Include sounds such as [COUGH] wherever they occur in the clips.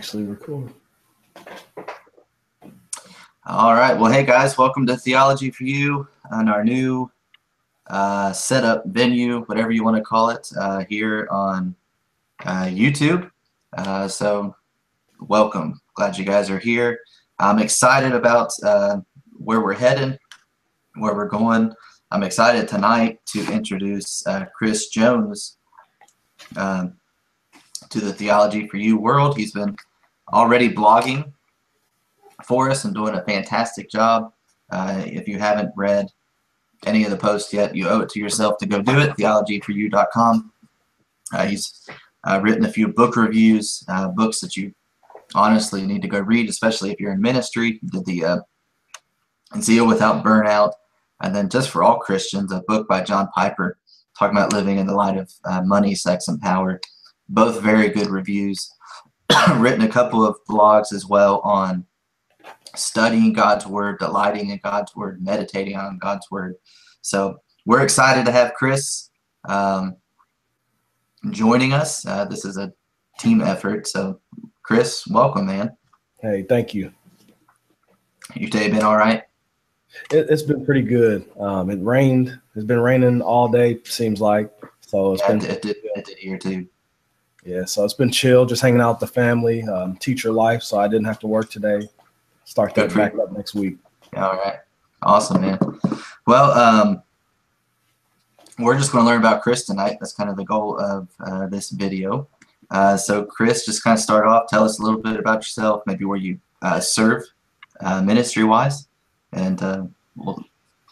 actually record. All right. Well, hey guys, welcome to Theology for You on our new uh, setup venue, whatever you want to call it, uh, here on uh, YouTube. Uh, so, welcome. Glad you guys are here. I'm excited about uh, where we're heading, where we're going. I'm excited tonight to introduce uh, Chrys Jones um, to the Theology for You world. He's been already blogging for us and doing a fantastic job. Uh, if you haven't read any of the posts yet, you owe it to yourself to go do it. Theologyforyou.com. Uh, he's uh, written a few book reviews, uh, books that you honestly need to go read, especially if you're in ministry. He did the uh, Zeal Without Burnout, and then Just for All Christians, a book by John Piper talking about living in the light of uh, money, sex, and power. Both very good reviews. [COUGHS] written a couple of blogs as well on studying God's word, delighting in God's word, meditating on God's word. So we're excited to have Chrys um, joining us. Uh, this is a team effort. So, Chrys, welcome, man. Hey, thank you. Your day been all right? It, has been pretty good. Um, it rained. It's been raining all day. Seems like so. It's yeah, been it did, it did here too. Yeah, so it's been chill, just hanging out with the family, um, teacher life. So I didn't have to work today. Start that back up next week. All right, awesome, man. Well, um, we're just going to learn about Chrys tonight. That's kind of the goal of uh, this video. Uh, so, Chrys, just kind of start off. Tell us a little bit about yourself, maybe where you uh, serve uh, ministry wise, and uh, we'll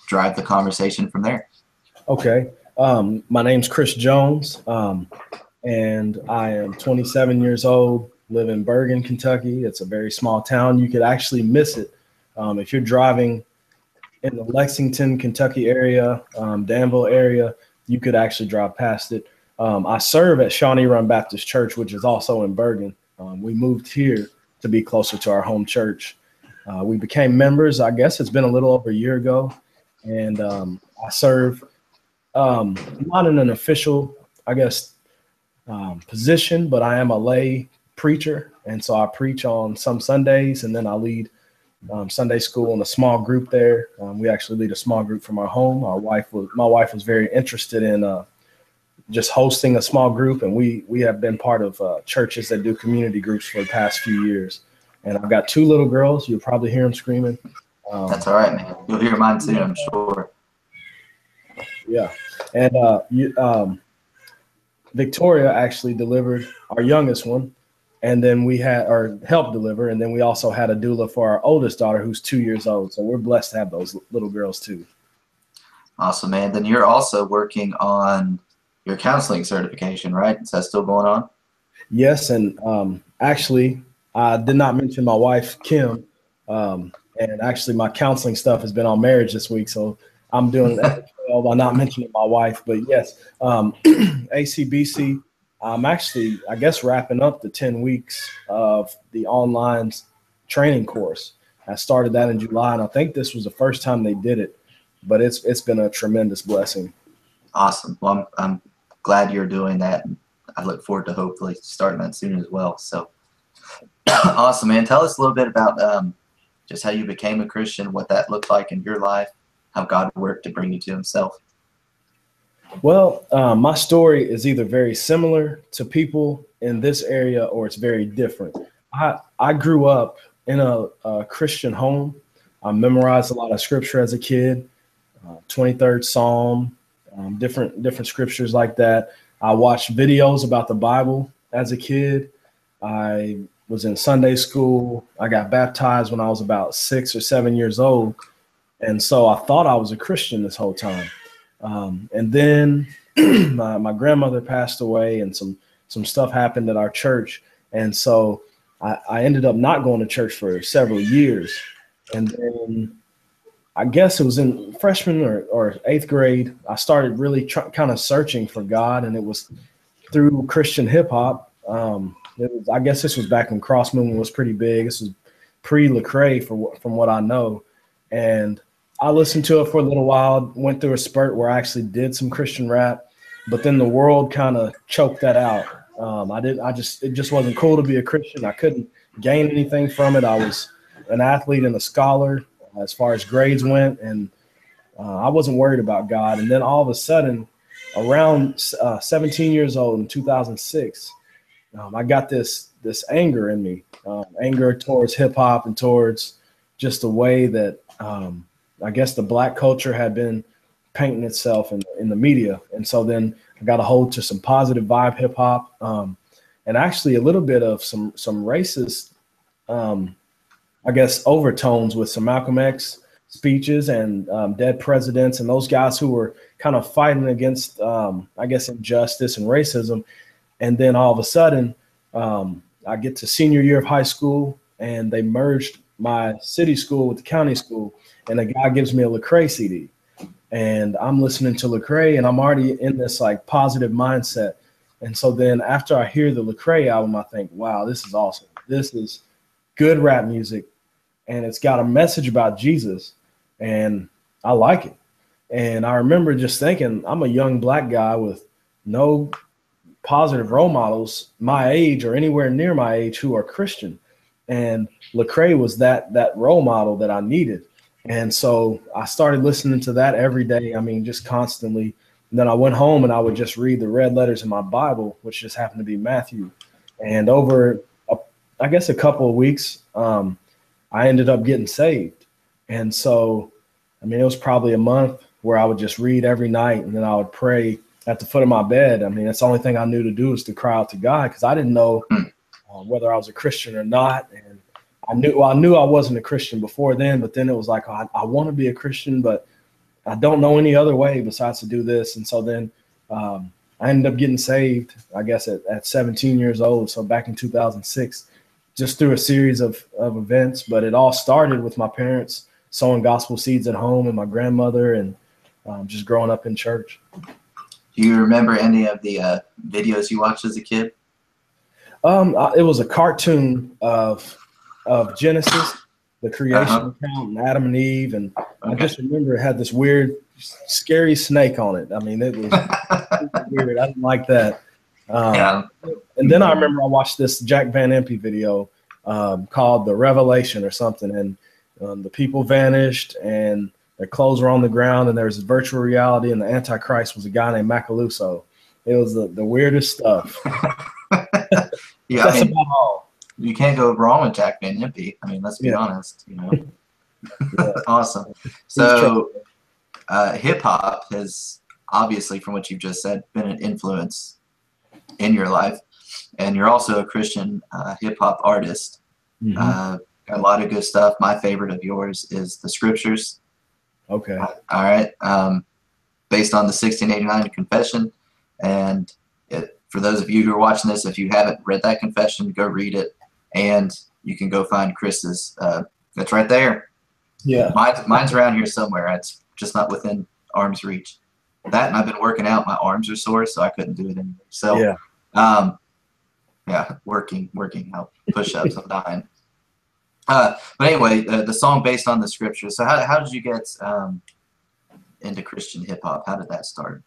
drive the conversation from there. Okay. Um, my name's Chrys Jones, um, and I am 27 years old, live in Burgin, Kentucky. It's a very small town. You could actually miss it um, if you're driving in the Lexington, Kentucky area, um, Danville area. You could actually drive past it. Um, I serve at Shawnee Run Baptist Church, which is also in Burgin. Um, we moved here to be closer to our home church. Uh, we became members, I guess it's been a little over a year ago. And um, I serve um, not in an official, I guess, um, position, but I am a lay preacher. And so I preach on some Sundays and then I lead um, Sunday school in a small group there. Um, we actually lead a small group from our home. Our wife was, my wife was very interested in uh, just hosting a small group, and we we have been part of uh, churches that do community groups for the past few years. And I've got two little girls. You'll probably hear them screaming. Um, That's all right, man. You'll hear mine too, I'm sure. Yeah, and uh, you, um, Victoria actually delivered our youngest one, and then we had or helped deliver, and then we also had a doula for our oldest daughter, who's two years old. So we're blessed to have those little girls too. Awesome, man. Then you're also working on your counseling certification, right? Is that still going on? Yes, and um, actually, I did not mention my wife Kim, um, and actually my counseling stuff has been on marriage this week, so I'm doing that well by not mentioning my wife. But yes, um, [CLEARS THROAT] ACBC. I'm actually, I guess, wrapping up the 10 weeks of the online training course. I started that in July, and I think this was the first time they did it, but it's it's been a tremendous blessing. Awesome. Well, I'm, I'm glad you're doing that. I look forward to hopefully starting that soon as well. So [CLEARS THROAT] awesome, man. Tell us a little bit about um, just how you became a Christian, what that looked like in your life, how God worked to bring you to Himself. Well, um, my story is either very similar to people in this area or it's very different. I, I grew up in a, a Christian home. I memorized a lot of scripture as a kid, uh, 23rd Psalm, um, different different scriptures like that. I watched videos about the Bible as a kid. I was in Sunday school. I got baptized when I was about six or seven years old, and so I thought I was a Christian this whole time. Um, and then [CLEARS THROAT] my, my grandmother passed away, and some some stuff happened at our church, and so I, I ended up not going to church for several years. And then I guess it was in freshman or, or eighth grade, I started really kind of searching for God, and it was through Christian hip hop. Um, I guess this was back when cross movement was pretty big. This was pre Lecrae, for from what I know, and I listened to it for a little while. Went through a spurt where I actually did some Christian rap, but then the world kind of choked that out. Um, I did. I just it just wasn't cool to be a Christian. I couldn't gain anything from it. I was an athlete and a scholar as far as grades went, and uh, I wasn't worried about God. And then all of a sudden, around uh, 17 years old in 2006, um, I got this this anger in me, um, anger towards hip hop and towards just the way that um, I guess the black culture had been painting itself in, in the media. And so then I got a hold to some positive vibe hip hop, um, and actually a little bit of some some racist, um, I guess, overtones with some Malcolm X speeches and um, dead presidents and those guys who were kind of fighting against, um, I guess, injustice and racism. And then all of a sudden, um, I get to senior year of high school, and they merged my city school with the county school, and a guy gives me a Lecrae CD and I'm listening to Lecrae, and I'm already in this like positive mindset. And so then after I hear the Lecrae album, I think, wow, this is awesome. This is good rap music, and it's got a message about Jesus, and I like it. And I remember just thinking, I'm a young black guy with no positive role models my age or anywhere near my age who are Christian. And Lecrae was that that role model that I needed. And so I started listening to that every day. I mean, just constantly. And then I went home and I would just read the red letters in my Bible, which just happened to be Matthew. And over, a, I guess, a couple of weeks, um, I ended up getting saved. And so, I mean, it was probably a month where I would just read every night and then I would pray at the foot of my bed. I mean, that's the only thing I knew to do was to cry out to God because I didn't know uh, whether I was a Christian or not. And I knew well, I knew I wasn't a Christian before then, but then it was like I, I want to be a Christian, but I don't know any other way besides to do this. And so then um, I ended up getting saved, I guess at, at 17 years old. So back in 2006, just through a series of, of events, but it all started with my parents sowing gospel seeds at home and my grandmother and um, just growing up in church. Do you remember any of the uh, videos you watched as a kid? Um, it was a cartoon of of Genesis, the creation Uh-huh. account, and Adam and Eve, and I just remember it had this weird, scary snake on it. I mean, it was [LAUGHS] weird. I didn't like that. Um, yeah. And then I remember I watched this Jack Van Impe video um, called "The Revelation" or something, and um, the people vanished, and their clothes were on the ground, and there was virtual reality, and the Antichrist was a guy named Macalousso. It was the, the weirdest stuff. [LAUGHS] Yeah, I mean, about all. you can't go wrong with Jack Van Impe. I mean, let's be Yeah. honest. You know, [LAUGHS] Yeah. [LAUGHS] awesome. So, uh, hip hop has obviously, from what you've just said, been an influence in your life, and you're also a Christian uh, hip hop artist. Mhm. Uh, a lot of good stuff. My favorite of yours is the scriptures. okay. All right, um, based on the 1689 Confession, and for those of you who are watching this, if you haven't read that confession, go read it, and you can go find Chrys's. Uh, that's right there. Yeah. Mine's, mine's around here somewhere. It's just not within arm's reach. That and I've been working out. My arms are sore, so I couldn't do it anymore. So, Yeah. um, yeah, working, working out, push-ups. I'm dying. Uh, but anyway, uh, the song based on the scripture. So, how, how did you get um, into Christian hip hop? How did that start?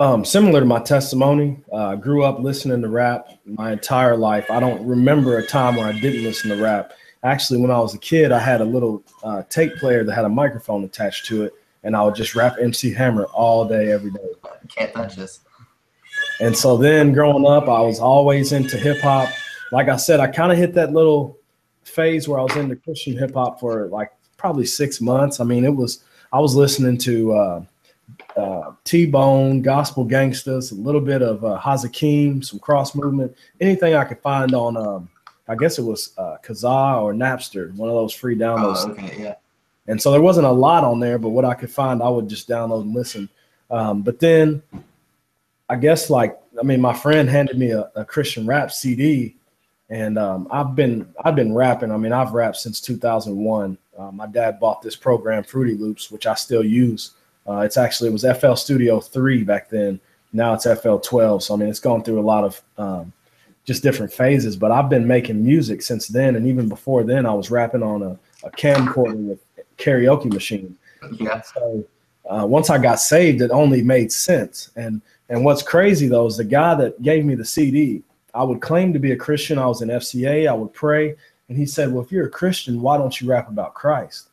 Um, similar to my testimony, uh, I grew up listening to rap my entire life. I don't remember a time where I didn't listen to rap. Actually, when I was a kid, I had a little uh, tape player that had a microphone attached to it, and I would just rap MC Hammer all day, every day. Can't touch this. And so then growing up, I was always into hip hop. Like I said, I kind of hit that little phase where I was into Christian hip hop for like probably six months. I mean, it was, I was listening to uh, uh, T Bone, Gospel Gangstaz, a little bit of uh, Hazakim, some cross movement, anything I could find on, um, I guess it was uh, Kazaa or Napster, one of those free downloads. Oh, okay, yeah. And so there wasn't a lot on there, but what I could find, I would just download and listen. Um, but then I guess like I mean, my friend handed me a, a Christian rap CD, and um, I've been I've been rapping. I mean, I've rapped since 2001. Uh, my dad bought this program, Fruity Loops, which I still use. Uh, it's actually it was FL Studio three back then. Now it's FL 12. So I mean, it's gone through a lot of um, just different phases. But I've been making music since then, and even before then, I was rapping on a, a camcorder with karaoke machine. Yeah. So uh, once I got saved, it only made sense. And And what's crazy though is the guy that gave me the CD. I would claim to be a Christian. I was in FCA. I would pray, and he said, "Well, if you're a Christian, why don't you rap about Christ?"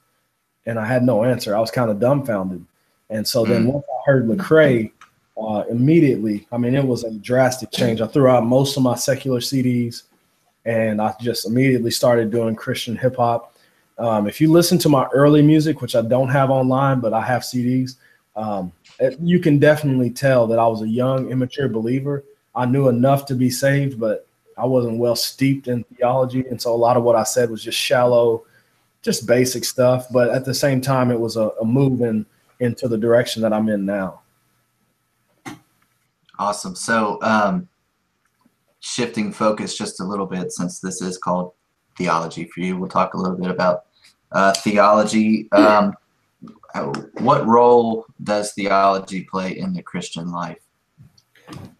And I had no answer. I was kind of dumbfounded. And so then mm. once I heard Lecrae, uh, immediately, I mean, it was a drastic change. I threw out most of my secular CDs, and I just immediately started doing Christian hip hop. Um, if you listen to my early music, which I don't have online, but I have CDs, um, it, you can definitely tell that I was a young, immature believer. I knew enough to be saved, but I wasn't well steeped in theology. And so a lot of what I said was just shallow, just basic stuff. But at the same time, it was a, a move in, into the direction that I'm in now. Awesome. So, um, shifting focus just a little bit, since this is called theology for you, we'll talk a little bit about uh, theology. Um, what role does theology play in the Christian life?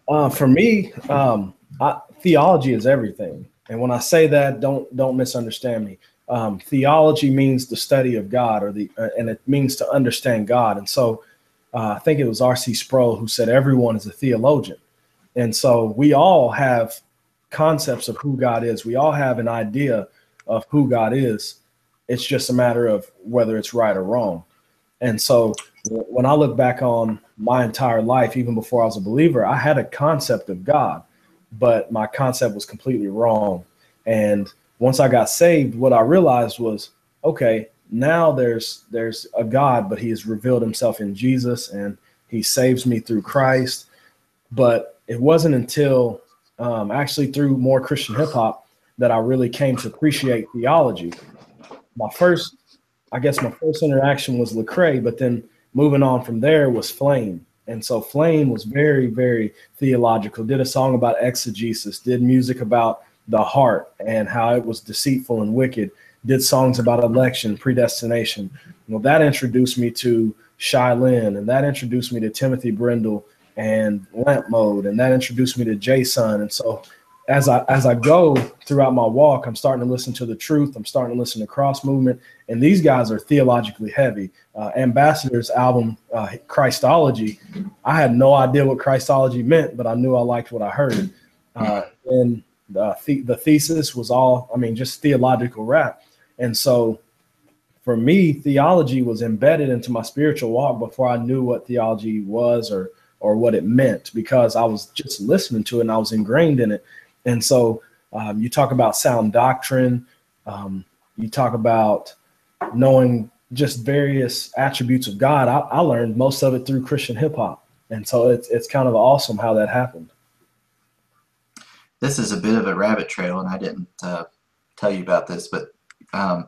Uh, for me, um, I, theology is everything. And when I say that, don't don't misunderstand me. Um, theology means the study of God, or the uh, and it means to understand God. And so, uh, I think it was R.C. Sproul who said everyone is a theologian. And so we all have concepts of who God is. We all have an idea of who God is. It's just a matter of whether it's right or wrong. And so when I look back on my entire life, even before I was a believer, I had a concept of God, but my concept was completely wrong. And once I got saved, what I realized was, okay, now there's there's a God, but he has revealed himself in Jesus and he saves me through Christ. But it wasn't until um, actually through more Christian hip hop that I really came to appreciate theology. My first I guess my first interaction was Lecrae, but then moving on from there was Flame. And so Flame was very, very theological, did a song about exegesis, did music about the heart and how it was deceitful and wicked, did songs about election, predestination. Well, that introduced me to Shai Linne, and that introduced me to Timothy Brindle and Lamp Mode, and that introduced me to Json. And so as I as I go throughout my walk, I'm starting to listen to the truth. I'm starting to listen to cross movement, and these guys are theologically heavy. Uh, Ambassador's album, uh, Christology, I had no idea what Christology meant, but I knew I liked what I heard. Uh, and the, the thesis was all, I mean, just theological rap. And so for me, theology was embedded into my spiritual walk before I knew what theology was or or what it meant because I was just listening to it and I was ingrained in it. And so um, you talk about sound doctrine, um, you talk about knowing just various attributes of God. I, I learned most of it through Christian hip hop. And so it's, it's kind of awesome how that happened. This is a bit of a rabbit trail, and I didn't uh, tell you about this, but um,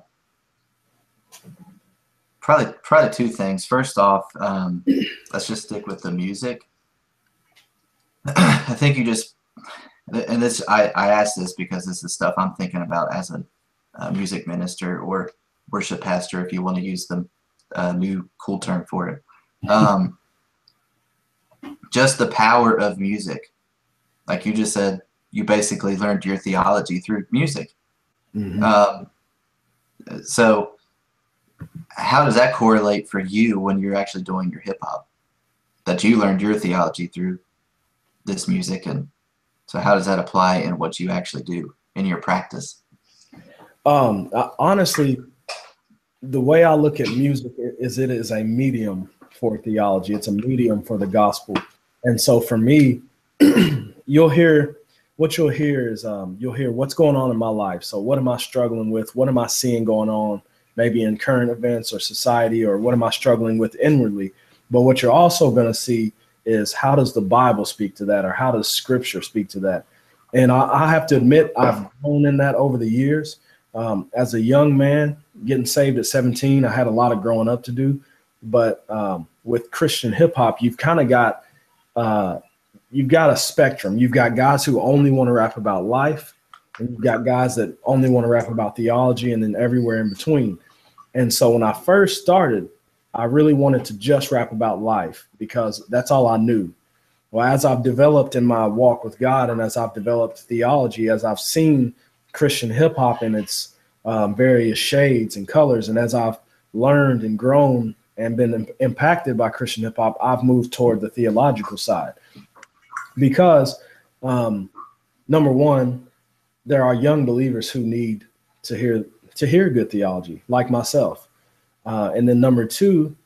probably probably two things. First off, um, [CLEARS THROAT] let's just stick with the music. [CLEARS THROAT] I think you just and this I, I ask this because this is stuff I'm thinking about as a, music minister or worship pastor, if you want to use the uh, new cool term for it. [LAUGHS] Um, just the power of music, like you just said, you basically learned your theology through music. Mm-hmm. Um, so, how does that correlate for you when you're actually doing your hip hop? That you learned your theology through this music and so how does that apply in what you actually do in your practice? Um, honestly, the way I look at music is it is a medium for theology. It's a medium for the gospel. And so for me, [CLEARS THROAT] you'll hear what you'll hear is um, you'll hear what's going on in my life. So what am I struggling with? What am I seeing going on maybe in current events or society or what am I struggling with inwardly? But what you're also going to see is how does the Bible speak to that, or how does Scripture speak to that? And I, I have to admit, I've grown in that over the years. Um, as a young man, getting saved at 17, I had a lot of growing up to do. But um, with Christian hip hop, you've kind of got uh, you've got a spectrum. You've got guys who only want to rap about life, and you've got guys that only want to rap about theology, and then everywhere in between. And so when I first started, I really wanted to just rap about life because that's all I knew. Well, as I've developed in my walk with God and as I've developed theology, as I've seen Christian hip hop in its um, various shades and colors, and as I've learned and grown and been impacted by Christian hip hop, I've moved toward the theological side. Because um, number one, there are young believers who need to hear to hear good theology, like myself. Uh, and then number two,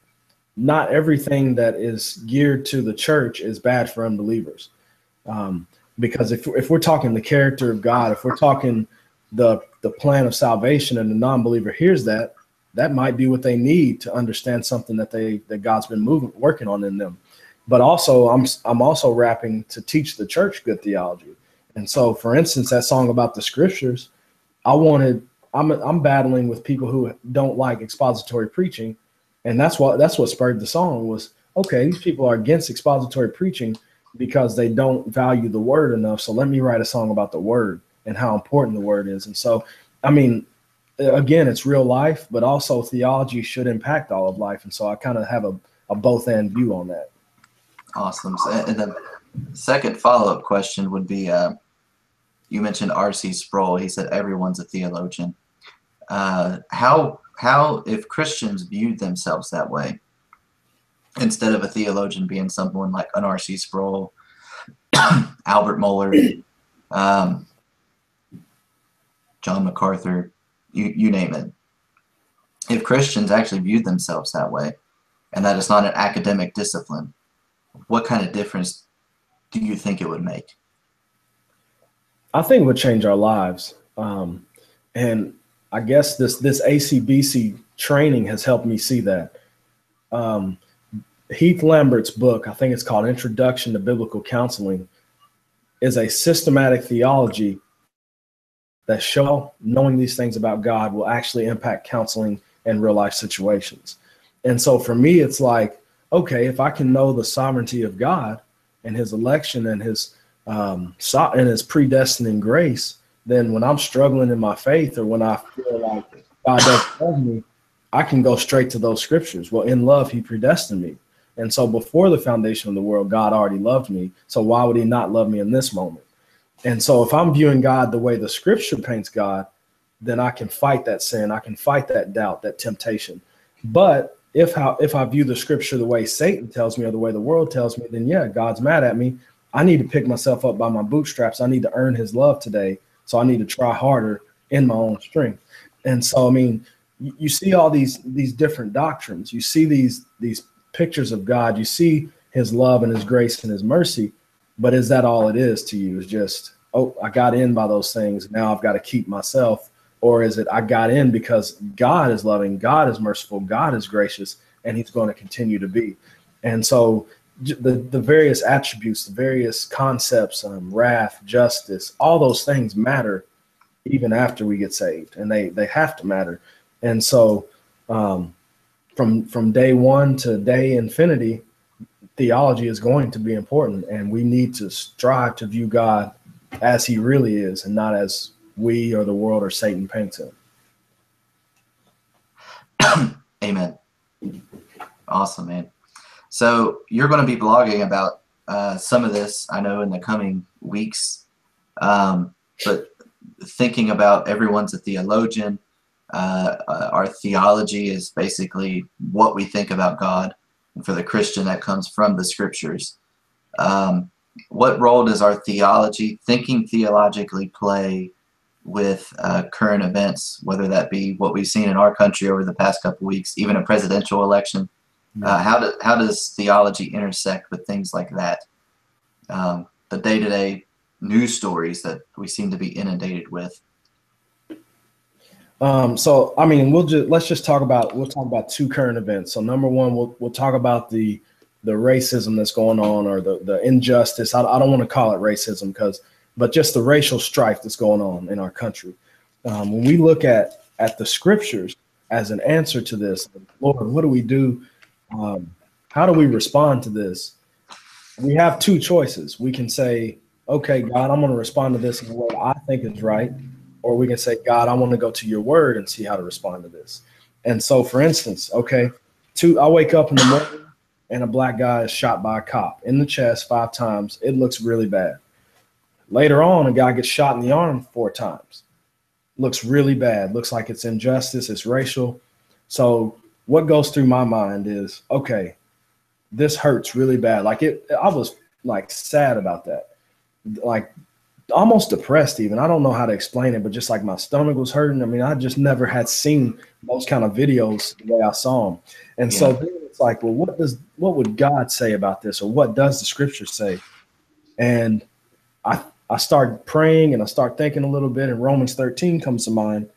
not everything that is geared to the church is bad for unbelievers. Um, because if, if we're talking the character of God, if we're talking the the plan of salvation and the non-believer hears that, that might be what they need to understand something that they that God's been moving working on in them. But also I'm I'm also rapping to teach the church good theology. And so for instance, that song about the scriptures, I wanted I'm I'm battling with people who don't like expository preaching, and that's what that's what spurred the song was okay. These people are against expository preaching because they don't value the word enough. So let me write a song about the word and how important the word is. And so, I mean, again, it's real life, but also theology should impact all of life. And so I kind of have a, a both end view on that. Awesome. So, and the second follow up question would be uh, you mentioned R.C. Sproul. He said everyone's a theologian. Uh, how how if Christians viewed themselves that way, instead of a theologian being someone like an R.C. Sproul, [CLEARS THROAT] Albert Mohler, um, John MacArthur, you you name it. If Christians actually viewed themselves that way, and that it's not an academic discipline, what kind of difference do you think it would make? I think would change our lives. Um, and I guess this this ACBC training has helped me see that. Um, Heath Lambert's book, I think it's called Introduction to Biblical Counseling, is a systematic theology that show knowing these things about God will actually impact counseling and real life situations. And so for me, it's like, okay, if I can know the sovereignty of God and his election and his um, and his predestining grace, then when I'm struggling in my faith or when I feel like God doesn't love me, I can go straight to those scriptures. Well, in love, he predestined me. And so before the foundation of the world, God already loved me. So why would he not love me in this moment? And so if I'm viewing God the way the scripture paints God, then I can fight that sin. I can fight that doubt, that temptation. But if how if I view the scripture the way Satan tells me or the way the world tells me, then yeah, God's mad at me. I need to pick myself up by my bootstraps. I need to earn his love today. So I need to try harder in my own strength. And so I mean, you, see all these these different doctrines. You see these these pictures of God. You see his love and his grace and his mercy. But is that all it is to you? Is just, oh, I got in by those things. Now I've got to keep myself. Or is it I got in because God is loving, God is merciful, God is gracious, and he's going to continue to be. And so the, the various attributes, the various concepts, um, wrath, justice, all those things matter even after we get saved, and they they have to matter. And so, um, from from day one to day infinity, theology is going to be important, and we need to strive to view God as He really is, and not as we or the world or Satan paints. [CLEARS THROAT] Amen. Awesome, man. So you're going to be blogging about uh, some of this, I know, in the coming weeks. Um, but thinking about everyone's a theologian. Uh, our theology is basically what we think about God. And for the Christian, that comes from the scriptures. Um, what role does our theology, thinking theologically, play with uh, current events, whether that be what we've seen in our country over the past couple weeks, even a presidential election? Uh, how, do, how does theology intersect with things like that? Um, the day to day news stories that we seem to be inundated with. Um, so I mean, we'll just let's just talk about we'll talk about two current events. So number one, we'll we'll talk about the the racism that's going on or the the injustice. I, I don't want to call it racism because, but just the racial strife that's going on in our country. Um, when we look at at the scriptures as an answer to this, Lord, what do we do? Um, how do we respond to this? We have two choices. We can say, okay, God, I'm going to respond to this in a way I think is right. Or we can say, God, I want to go to your word and see how to respond to this. And so, for instance, okay, two, I wake up in the morning and a black guy is shot by a cop in the chest five times. It looks really bad. Later on, a guy gets shot in the arm four times. Looks really bad. Looks like it's injustice, it's racial. So, what goes through my mind is, okay, this hurts really bad. Like it, I was like sad about that. Like almost depressed even. I don't know how to explain it, but just like my stomach was hurting. I mean, I just never had seen those kind of videos the way I saw them. And yeah. so then it's like, well, what does what would God say about this, or what does the Scripture say? And I I start praying and I start thinking a little bit, and Romans 13 comes to mind.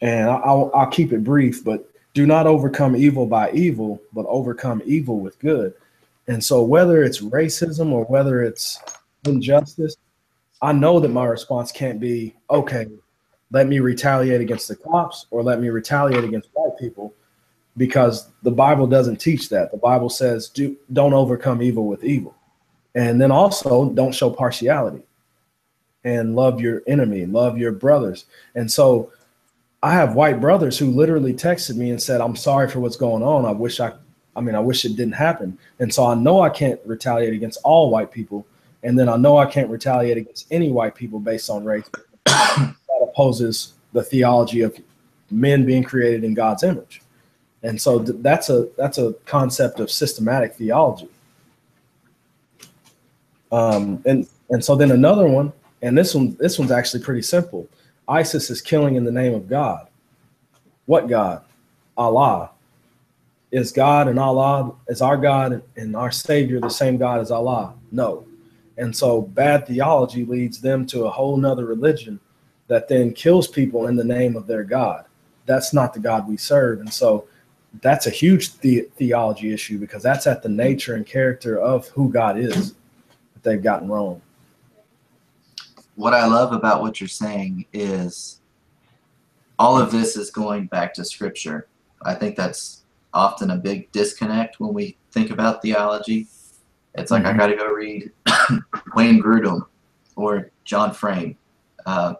And I'll, I'll keep it brief, but do not overcome evil by evil, but overcome evil with good. And so, whether it's racism or whether it's injustice, I know that my response can't be, okay, let me retaliate against the cops or let me retaliate against white people because the Bible doesn't teach that. The Bible says, do, don't overcome evil with evil. And then also, don't show partiality and love your enemy, love your brothers. And so, I have white brothers who literally texted me and said, I'm sorry for what's going on. I wish I I mean, I wish it didn't happen. And so I know I can't retaliate against all white people. And then I know I can't retaliate against any white people based on race. [COUGHS] that opposes the theology of men being created in God's image. And so th- that's a that's a concept of systematic theology. Um, and and so then another one, and this one this one's actually pretty simple. ISIS is killing in the name of God. What God? Allah is God and Allah is our God and our Savior the same God as Allah? No. And so bad theology leads them to a whole nother religion that then kills people in the name of their God. That's not the God we serve. And so that's a huge the- theology issue because that's at the nature and character of who God is that they've gotten wrong. What I love about what you're saying is all of this is going back to scripture. I think that's often a big disconnect when we think about theology. It's like mm-hmm. I got to go read [COUGHS] Wayne Grudem or John Frame, uh,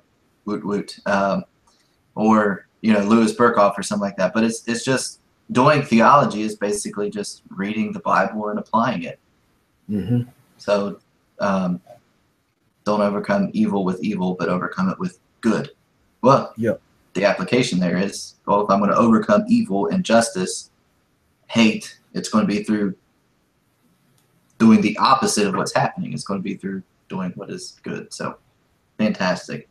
woot woot, um, or you know Louis Berkhof or something like that. But it's it's just doing theology is basically just reading the Bible and applying it. Mm-hmm. So um, don't overcome evil with evil, but overcome it with good. Well, yep. the application there is well, if I'm going to overcome evil and justice, hate. It's going to be through doing the opposite of what's happening. It's going to be through doing what is good. So fantastic.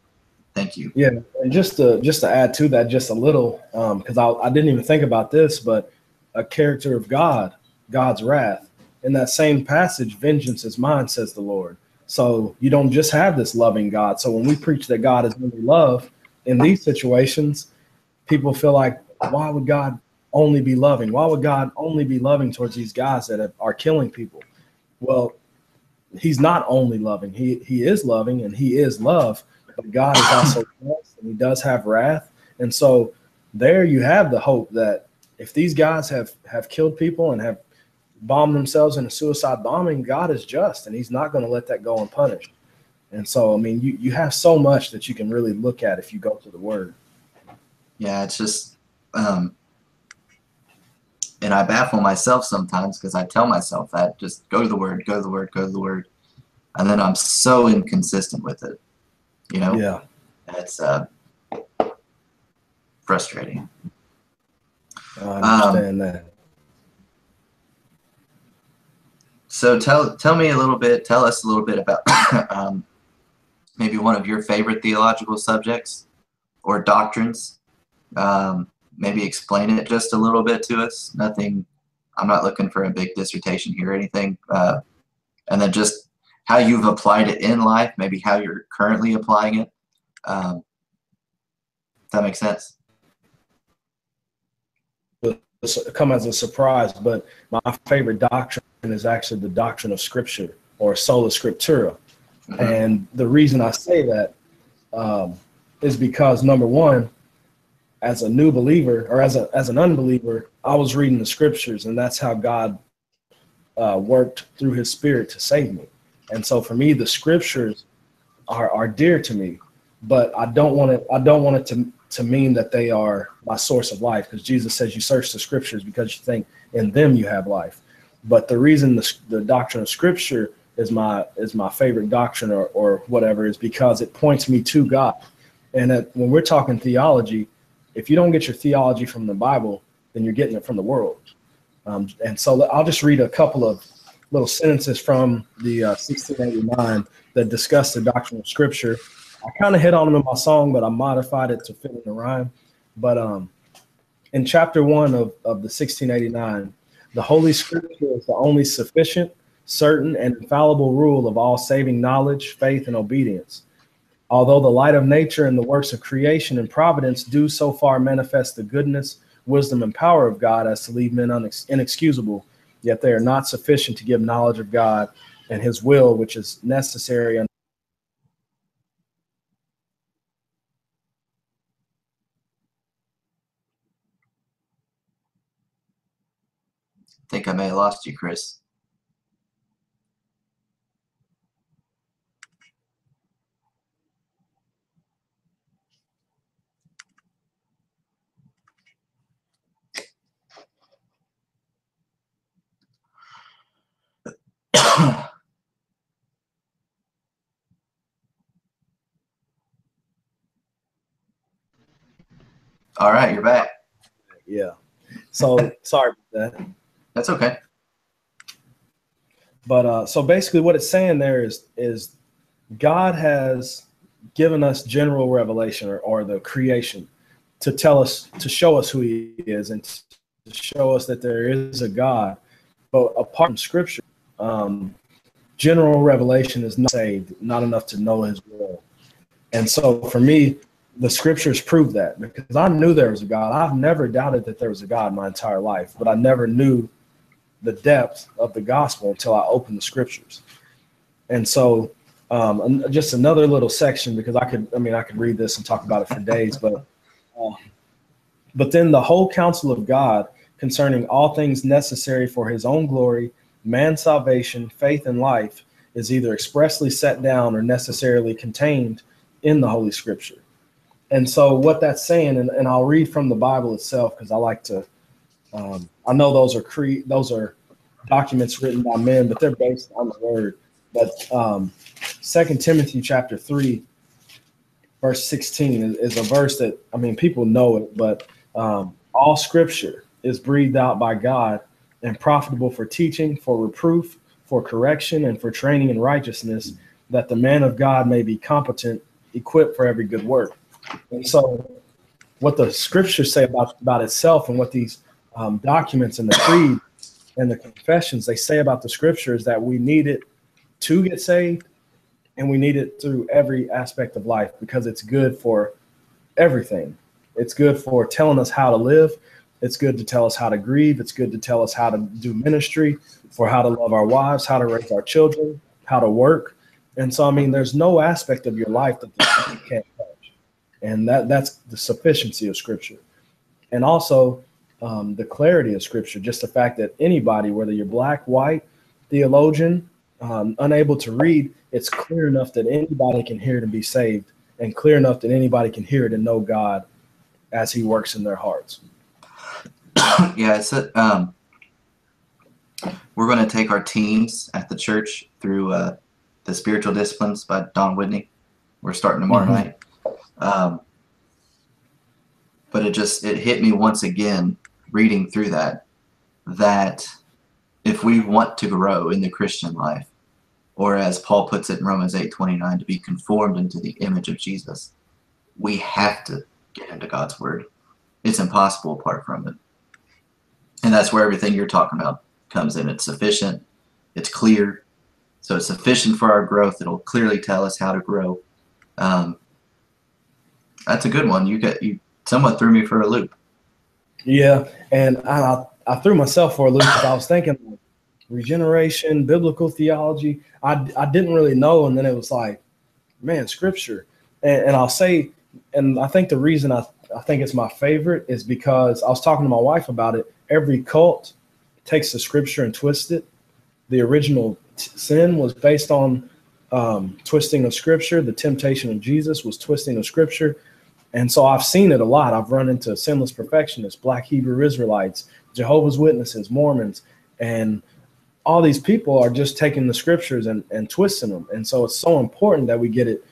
Thank you. Yeah, and just to just to add to that, just a little, because um, I I didn't even think about this, but a character of God, God's wrath. In that same passage, vengeance is mine, says the Lord. So you don't just have this loving God. So when we preach that God is only love, in these situations, people feel like, why would God only be loving? Why would God only be loving towards these guys that are killing people? Well, he's not only loving. He he is loving and he is love, but God is also [COUGHS] just and he does have wrath. And so there you have the hope that if these guys have have killed people and have bombed themselves in a suicide bombing, God is just and he's not going to let that go unpunished. And so I mean you you have so much that you can really look at if you go to the word. Yeah, it's just um and I baffle myself sometimes because I tell myself that just go to the word, go to the word, go to the word, and then I'm so inconsistent with it. You know? Yeah. It's uh, frustrating. I understand um, that. So tell tell me a little bit. Tell us a little bit about [COUGHS] um, maybe one of your favorite theological subjects or doctrines. Um, maybe explain it just a little bit to us. Nothing. I'm not looking for a big dissertation here or anything. Uh, and then just how you've applied it in life, maybe how you're currently applying it. Um, that make sense? Come as a surprise, but my favorite doctrine is actually the doctrine of Scripture or sola scriptura. Mm-hmm. And the reason I say that um, is because number one, as a new believer or as a as an unbeliever, I was reading the scriptures, and that's how God uh, worked through His Spirit to save me. And so, for me, the scriptures are are dear to me, but I don't want it. I don't want it to to mean that they are my source of life, because Jesus says you search the scriptures because you think in them you have life. But the reason the, the doctrine of Scripture is my is my favorite doctrine or or whatever is because it points me to God. And that when we're talking theology, if you don't get your theology from the Bible, then you're getting it from the world. Um, and so I'll just read a couple of little sentences from the uh, 1689 that discuss the doctrine of Scripture. I kind of hit on them in my song, but I modified it to fit in the rhyme. But um, in chapter one of, of the 1689, the Holy Scripture is the only sufficient, certain, and infallible rule of all saving knowledge, faith, and obedience. Although the light of nature and the works of creation and providence do so far manifest the goodness, wisdom, and power of God as to leave men inexcusable, yet they are not sufficient to give knowledge of God and his will, which is necessary think I may have lost you, Chrys. [COUGHS] All right, you're back. Yeah. So sorry about that. That's okay. But uh, so basically, what it's saying there is is God has given us general revelation or, or the creation to tell us to show us who He is and to show us that there is a God. But apart from Scripture, um, general revelation is not saved, not enough to know His will. And so, for me, the scriptures prove that because I knew there was a God. I've never doubted that there was a God my entire life, but I never knew the depth of the gospel until I open the scriptures. And so, um, just another little section because I could, I mean, I could read this and talk about it for days, but, uh, but then the whole counsel of God concerning all things necessary for his own glory, man's salvation, faith, and life is either expressly set down or necessarily contained in the Holy Scripture. And so, what that's saying, and, and I'll read from the Bible itself because I like to. Um, I know those are cre- those are documents written by men, but they're based on the Word. But um, Second Timothy chapter three, verse sixteen is, is, a verse that I mean people know it, but um, all Scripture is breathed out by God and profitable for teaching, for reproof, for correction, and for training in righteousness, that the man of God may be competent, equipped for every good work. And so, what the scriptures say about about itself, and what these um, documents and the creed and the confessions they say about the scriptures that we need it to get saved, and we need it through every aspect of life because it's good for everything. It's good for telling us how to live. It's good to tell us how to grieve. It's good to tell us how to do ministry, for how to love our wives, how to raise our children, how to work. And so, I mean, there's no aspect of your life that you can't touch. and that that's the sufficiency of Scripture, and also um, the clarity of Scripture. Just the fact that anybody, whether you're black, white, theologian, um, unable to read, it's clear enough that anybody can hear it and be saved, and clear enough that anybody can hear it and know God as He works in their hearts. [COUGHS] yeah, it's a, um, we're going to take our teams at the church through uh, the spiritual disciplines by Don Whitney. We're starting tomorrow mm-hmm. night. Um, but it just it hit me once again reading through that that if we want to grow in the Christian life, or as Paul puts it in Romans 8 29, to be conformed into the image of Jesus, we have to get into God's word. It's impossible apart from it. And that's where everything you're talking about comes in. It's sufficient, it's clear. So it's sufficient for our growth. It'll clearly tell us how to grow. Um, that's a good one. You get you somewhat threw me for a loop. Yeah, and I I threw myself for a loop because I was thinking regeneration, biblical theology. I I didn't really know, and then it was like, man, scripture. And, and I'll say, and I think the reason I I think it's my favorite is because I was talking to my wife about it. Every cult takes the scripture and twists it. The original t- sin was based on um, twisting of scripture. The temptation of Jesus was twisting of scripture. And so I've seen it a lot. I've run into sinless perfectionists, black Hebrew Israelites, Jehovah's Witnesses, Mormons, and all these people are just taking the scriptures and, and twisting them. And so it's so important that we get it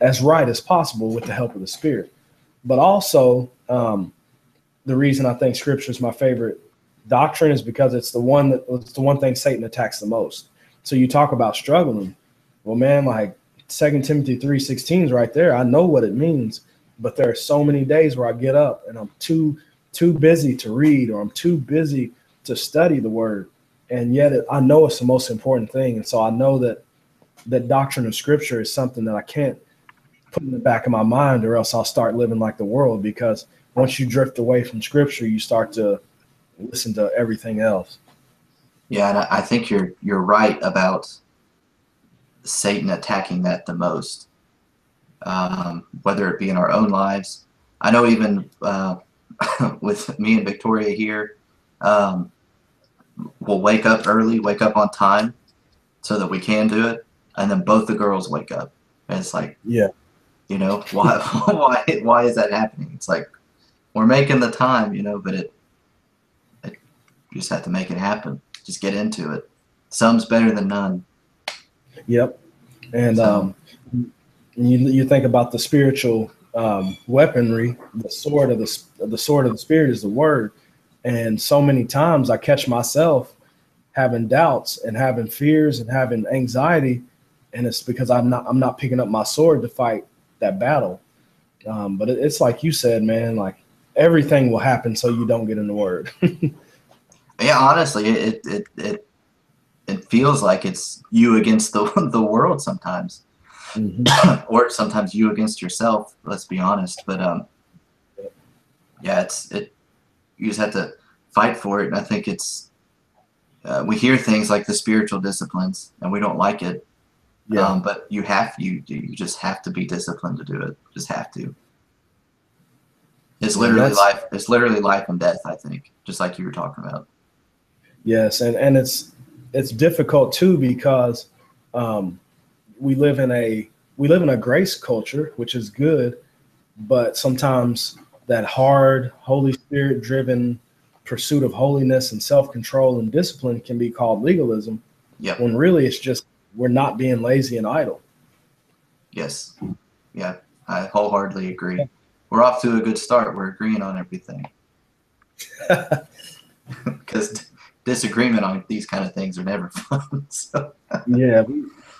as right as possible with the help of the Spirit. But also, um, the reason I think scripture is my favorite doctrine is because it's the one that it's the one thing Satan attacks the most. So you talk about struggling. Well, man, like Second Timothy three sixteen is right there. I know what it means, but there are so many days where I get up and I'm too too busy to read or I'm too busy to study the word, and yet it, I know it's the most important thing, and so I know that that doctrine of Scripture is something that I can't put in the back of my mind, or else I'll start living like the world. Because once you drift away from Scripture, you start to listen to everything else. Yeah, and I think you're you're right about Satan attacking that the most, um, whether it be in our own lives. I know even uh, [LAUGHS] with me and Victoria here, um, we'll wake up early, wake up on time, so that we can do it, and then both the girls wake up, and it's like, yeah, you know, [LAUGHS] why why why is that happening? It's like we're making the time, you know, but it, it you just have to make it happen. Just get into it. Some's better than none. Yep. And so, um, you you think about the spiritual um, weaponry, the sword of the the sword of the spirit is the word. And so many times I catch myself having doubts and having fears and having anxiety, and it's because I'm not I'm not picking up my sword to fight that battle. Um, but it, it's like you said, man. Like everything will happen so you don't get in the word. [LAUGHS] yeah, honestly, it it it it feels like it's you against the [LAUGHS] the world sometimes, mm-hmm. [COUGHS] or sometimes you against yourself. Let's be honest, but um, yeah, it's it. You just have to fight for it, and I think it's. Uh, we hear things like the spiritual disciplines, and we don't like it. Yeah. Um, but you have you you just have to be disciplined to do it. Just have to. It's literally life. It's literally life and death. I think, just like you were talking about. Yes, and and it's it's difficult too because um, we live in a we live in a grace culture, which is good, but sometimes that hard, Holy Spirit driven pursuit of holiness and self control and discipline can be called legalism. Yeah. When really it's just we're not being lazy and idle. Yes. Yeah, I wholeheartedly agree. We're off to a good start. We're agreeing on everything. [LAUGHS] [LAUGHS] Because disagreement on these kind of things are never [LAUGHS] fun. So. yeah,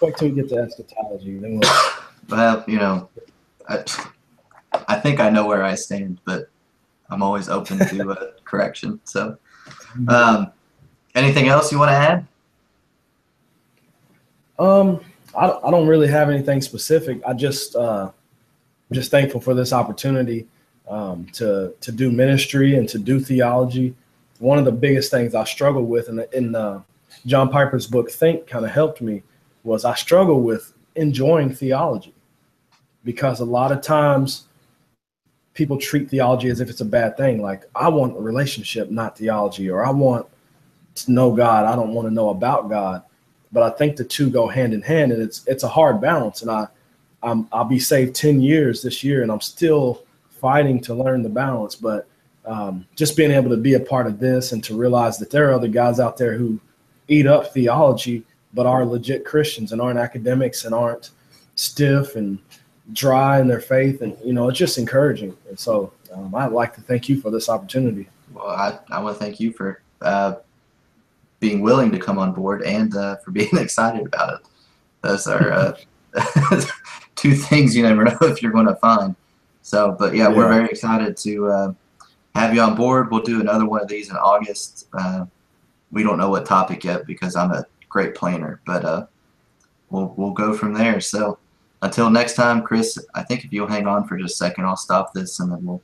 wait till we get to eschatology. Then we'll... [COUGHS] well, you know, I, I think I know where I stand, but I'm always open to a [LAUGHS] correction. So, um, anything else you want to add? Um, I, I don't really have anything specific. I just uh, just thankful for this opportunity um, to to do ministry and to do theology one of the biggest things I struggled with in, the, in the John Piper's book Think kind of helped me was I struggle with enjoying theology because a lot of times people treat theology as if it's a bad thing. Like I want a relationship, not theology, or I want to know God. I don't want to know about God. But I think the two go hand in hand, and it's it's a hard balance. And I, I'm, I'll be saved ten years this year, and I'm still fighting to learn the balance. But um, just being able to be a part of this and to realize that there are other guys out there who eat up theology but are legit Christians and aren't academics and aren't stiff and dry in their faith and you know it's just encouraging and so um, I'd like to thank you for this opportunity. Well, I, I want to thank you for uh, being willing to come on board and uh, for being [LAUGHS] excited about it. Those are uh, [LAUGHS] two things you never [LAUGHS] know if you're going to find. So, but yeah, yeah. we're very excited to uh, have you on board. We'll do another one of these in August. Uh, we don't know what topic yet because I'm a great planner, but uh, we'll we'll go from there. So until next time, Chrys, I think if you'll hang on for just a second, I'll stop this and then we'll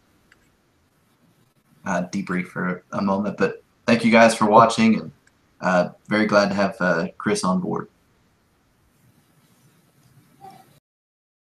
uh, debrief for a moment. But thank you guys for watching, and uh, very glad to have uh, Chrys on board.